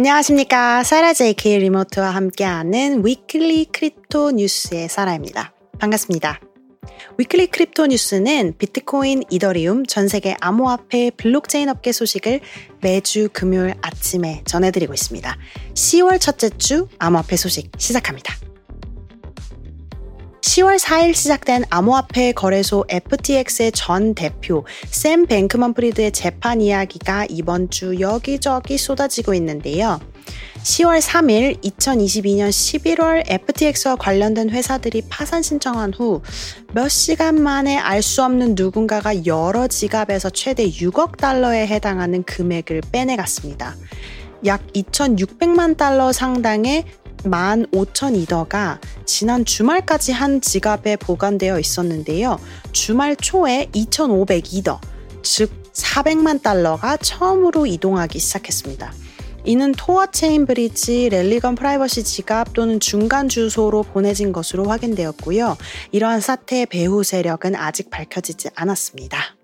안녕하십니까. 사라 JK 리모트와 함께하는 Weekly Crypto News의 사라입니다. 반갑습니다. Weekly Crypto News는 비트코인, 이더리움, 전 세계 암호화폐, 블록체인 업계 소식을 매주 금요일 아침에 전해드리고 있습니다. 10월 첫째 주 암호화폐 소식 시작합니다. 10월 4일 시작된 암호화폐 거래소 FTX의 전 대표 샘 뱅크먼 프리드의 재판 이야기가 이번 주 여기저기 쏟아지고 있는데요. 10월 3일 2022년 11월 FTX와 관련된 회사들이 파산 신청한 후 몇 시간 만에 알 수 없는 누군가가 여러 지갑에서 최대 6억 달러에 해당하는 금액을 빼내갔습니다. 약 2,600만 달러 상당의 15,000이더가 지난 주말까지 한 지갑에 보관되어 있었는데요. 주말 초에 2,502더, 즉 400만 달러가 처음으로 이동하기 시작했습니다. 이는 THORChain 브리지, 랠리건 프라이버시 지갑 또는 중간 주소로 보내진 것으로 확인되었고요. 이러한 사태의 배후 세력은 아직 밝혀지지 않았습니다.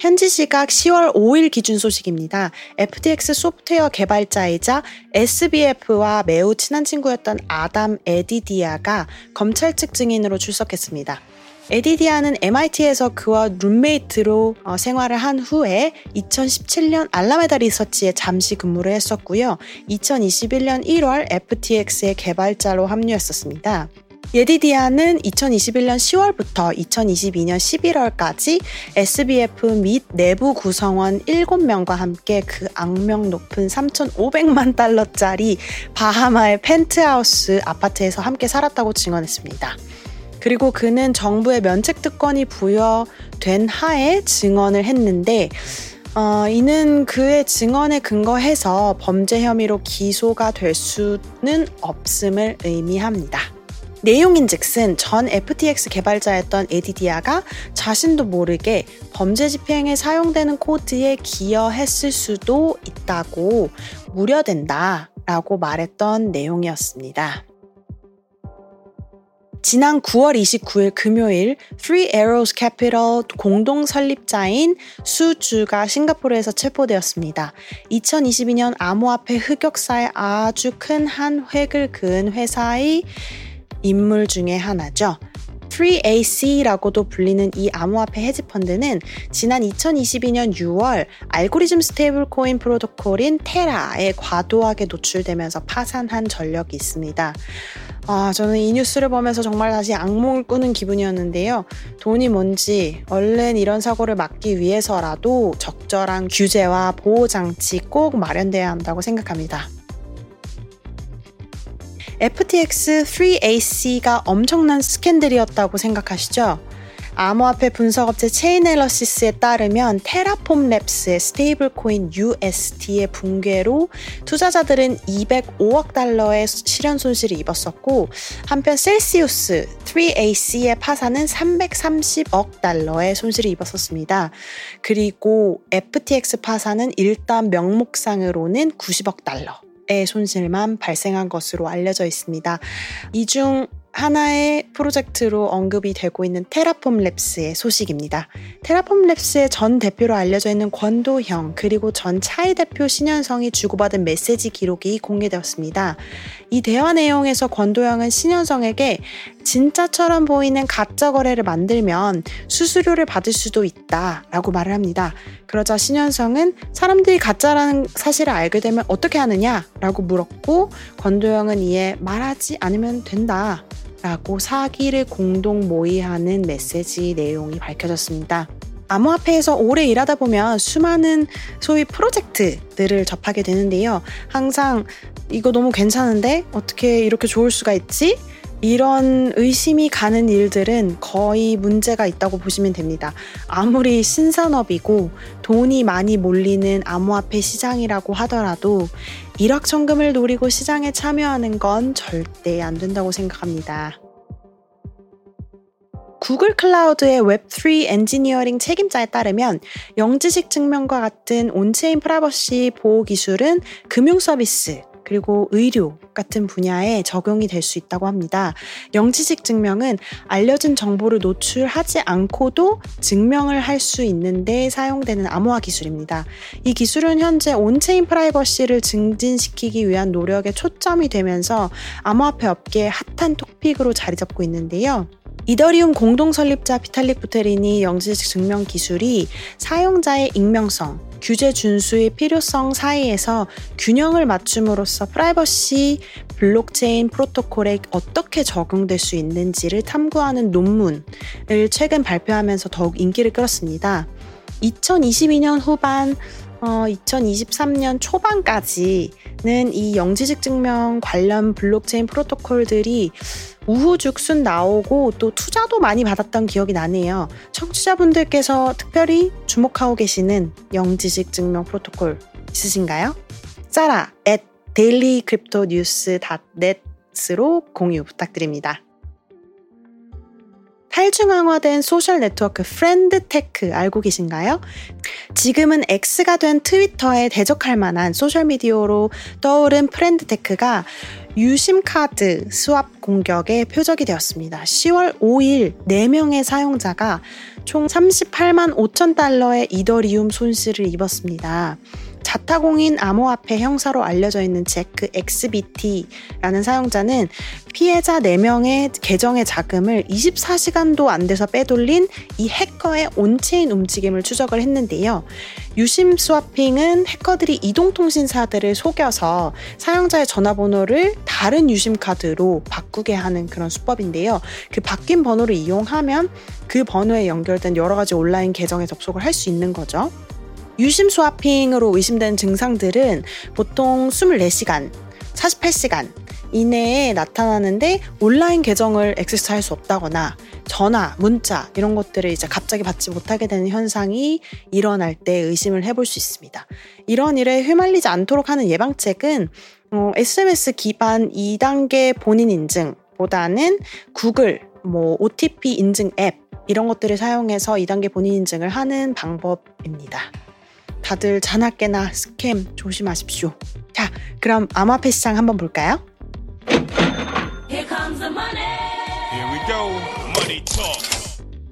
현지 시각 10월 5일 기준 소식입니다. FTX 소프트웨어 개발자이자 SBF와 매우 친한 친구였던 아담 에디디아가 검찰 측 증인으로 출석했습니다. 에디디아는 MIT에서 그와 룸메이트로 어, 생활을 한 후에 2017년 알라메다 리서치에 잠시 근무를 했었고요. 2021년 1월 FTX의 개발자로 합류했었습니다. 예디디아는 2021년 10월부터 2022년 11월까지 SBF 및 내부 구성원 7명과 함께 그 악명 높은 3,500만 달러짜리 바하마의 펜트하우스 아파트에서 함께 살았다고 증언했습니다. 그리고 그는 정부의 면책 특권이 부여된 하에 증언을 했는데 어, 이는 그의 증언에 근거해서 범죄 혐의로 기소가 될 수는 없음을 의미합니다. 내용인즉슨 전 FTX 개발자였던 에디디아가 자신도 모르게 범죄 집행에 사용되는 코드에 기여했을 수도 있다고 우려된다 라고 말했던 내용이었습니다. 지난 9월 29일 금요일 Three Arrows Capital 공동 설립자인 수 주가 싱가포르에서 체포되었습니다. 2022년 암호화폐 흑역사에 아주 큰 한 획을 그은 회사의 인물 중에 하나죠. 3AC라고도 불리는 이 암호화폐 헤지펀드는 지난 2022년 6월 알고리즘 stablecoin 프로토콜인 테라에 과도하게 노출되면서 파산한 전력이 있습니다. 아, 저는 이 뉴스를 보면서 정말 다시 악몽을 꾸는 기분이었는데요. 돈이 뭔지 얼른 이런 사고를 막기 위해서라도 적절한 규제와 보호 장치 꼭 마련돼야 한다고 생각합니다. FTX 3AC가 엄청난 스캔들이었다고 생각하시죠? 암호화폐 분석업체 Chainalysis에 따르면 Terraform Labs의 stablecoin UST의 붕괴로 투자자들은 205억 달러의 실현 손실을 입었었고 한편 셀시우스 3AC의 파산은 330억 달러의 손실을 입었었습니다. 그리고 FTX 파산은 일단 명목상으로는 90억 달러. 의 손실만 발생한 것으로 알려져 있습니다. 이 중 하나의 프로젝트로 언급이 되고 있는 테라폼 랩스의 소식입니다. 테라폼 랩스의 전 대표로 알려져 있는 권도형 그리고 전 차이 대표 신현성이 주고받은 메시지 기록이 공개되었습니다. 이 대화 내용에서 권도형은 신현성에게 진짜처럼 보이는 가짜 거래를 만들면 수수료를 받을 수도 있다 라고 말을 합니다. 그러자 신현성은 사람들이 가짜라는 사실을 알게 되면 어떻게 하느냐 라고 물었고 권도영은 이에 말하지 않으면 된다 라고 사기를 공동 모의하는 메시지 내용이 밝혀졌습니다. 암호화폐에서 오래 일하다 보면 수많은 소위 프로젝트들을 접하게 되는데요. 항상 이거 너무 괜찮은데 어떻게 이렇게 좋을 수가 있지? 이런 의심이 가는 일들은 거의 문제가 있다고 보시면 됩니다. 아무리 신산업이고 돈이 많이 몰리는 암호화폐 시장이라고 하더라도 일확천금을 노리고 시장에 참여하는 건 절대 안 된다고 생각합니다. 구글 클라우드의 웹3 엔지니어링 책임자에 따르면 영지식 증명과 같은 on-chain 프라이버시 보호 기술은 금융 서비스 그리고 의료 같은 분야에 적용이 될 수 있다고 합니다. 영지식 증명은 알려진 정보를 노출하지 않고도 증명을 할 수 있는데 사용되는 암호화 기술입니다. 이 기술은 현재 on-chain 프라이버시를 증진시키기 위한 노력에 초점이 되면서 암호화폐 업계의 핫한 토픽으로 자리 잡고 있는데요. 이더리움 공동 설립자 비탈릭 부테린이 영지식 증명 기술이 사용자의 익명성, 규제 준수의 필요성 사이에서 균형을 맞춤으로써 프라이버시 블록체인 프로토콜에 어떻게 적용될 수 있는지를 탐구하는 논문을 최근 발표하면서 더욱 인기를 끌었습니다. 2022년 후반, 어, 2023년 초반까지는 이 영지식 증명 관련 블록체인 프로토콜들이 우후죽순 나오고 또 투자도 많이 받았던 기억이 나네요. 청취자분들께서 특별히 주목하고 계시는 영지식 증명 프로토콜 있으신가요? 사라 at dailycryptonews.net으로 공유 부탁드립니다. 탈중앙화된 소셜 네트워크 Friend Tech 알고 계신가요? 지금은 X가 된 트위터에 대적할 만한 소셜 미디어로 떠오른 Friend Tech가 유심 카드 swap 공격의 표적이 되었습니다. 10월 5일 4명의 사용자가 총 38만 5천 달러의 이더리움 손실을 입었습니다. 자타공인 암호화폐 형사로 알려져 있는 ZachXBT라는 사용자는 피해자 4명의 계정의 자금을 24시간도 안 돼서 빼돌린 이 해커의 on-chain 움직임을 추적을 했는데요. 유심 스와핑은 해커들이 이동통신사들을 속여서 사용자의 전화번호를 다른 유심 카드로 바꾸게 하는 그런 수법인데요. 그 바뀐 번호를 이용하면 그 번호에 연결된 여러 가지 온라인 계정에 접속을 할 수 있는 거죠. 유심 스와핑으로 의심되는 증상들은 보통 24시간, 48시간 이내에 나타나는데 온라인 계정을 액세스할 수 없다거나 전화, 문자 이런 것들을 이제 갑자기 받지 못하게 되는 현상이 일어날 때 의심을 해볼 수 있습니다. 이런 일에 휘말리지 않도록 하는 예방책은 어, SMS 기반 2단계 본인 인증보다는 구글, 뭐 OTP 인증 앱 이런 것들을 사용해서 2단계 본인 인증을 하는 방법입니다. 다들 자나깨나 스캠 조심하십시오. 자, 그럼 암호화폐 시장 한번 볼까요?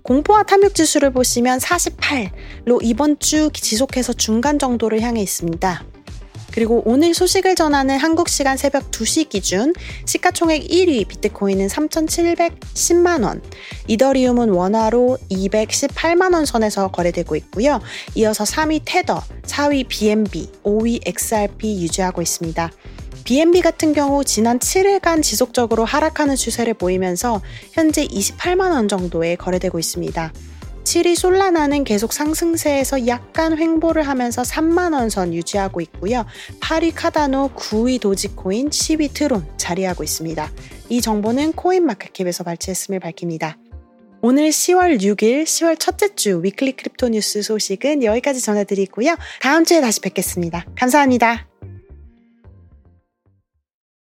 공포와 탐욕 지수를 보시면 48로 이번 주 지속해서 중간 정도를 향해 있습니다. 그리고 오늘 소식을 전하는 한국 시간 새벽 2시 기준 시가총액 1위 비트코인은 3,710만 원, 이더리움은 원화로 218만 원 선에서 거래되고 있고요. 이어서 3위 테더, 4위 BNB, 5위 XRP 유지하고 있습니다. BNB 같은 경우 지난 7일간 지속적으로 하락하는 추세를 보이면서 현재 28만 원 정도에 거래되고 있습니다. 7위 솔라나는 계속 상승세에서 약간 횡보를 하면서 3만원 선 유지하고 있고요. 8위 카다노, 9위 도지코인, 10위 트론 자리하고 있습니다. 이 정보는 코인마켓캡에서 발췌했음을 밝힙니다. 오늘 10월 6일, 10월 첫째 주 Weekly Crypto News 소식은 여기까지 전해드리고요. 다음 주에 다시 뵙겠습니다. 감사합니다.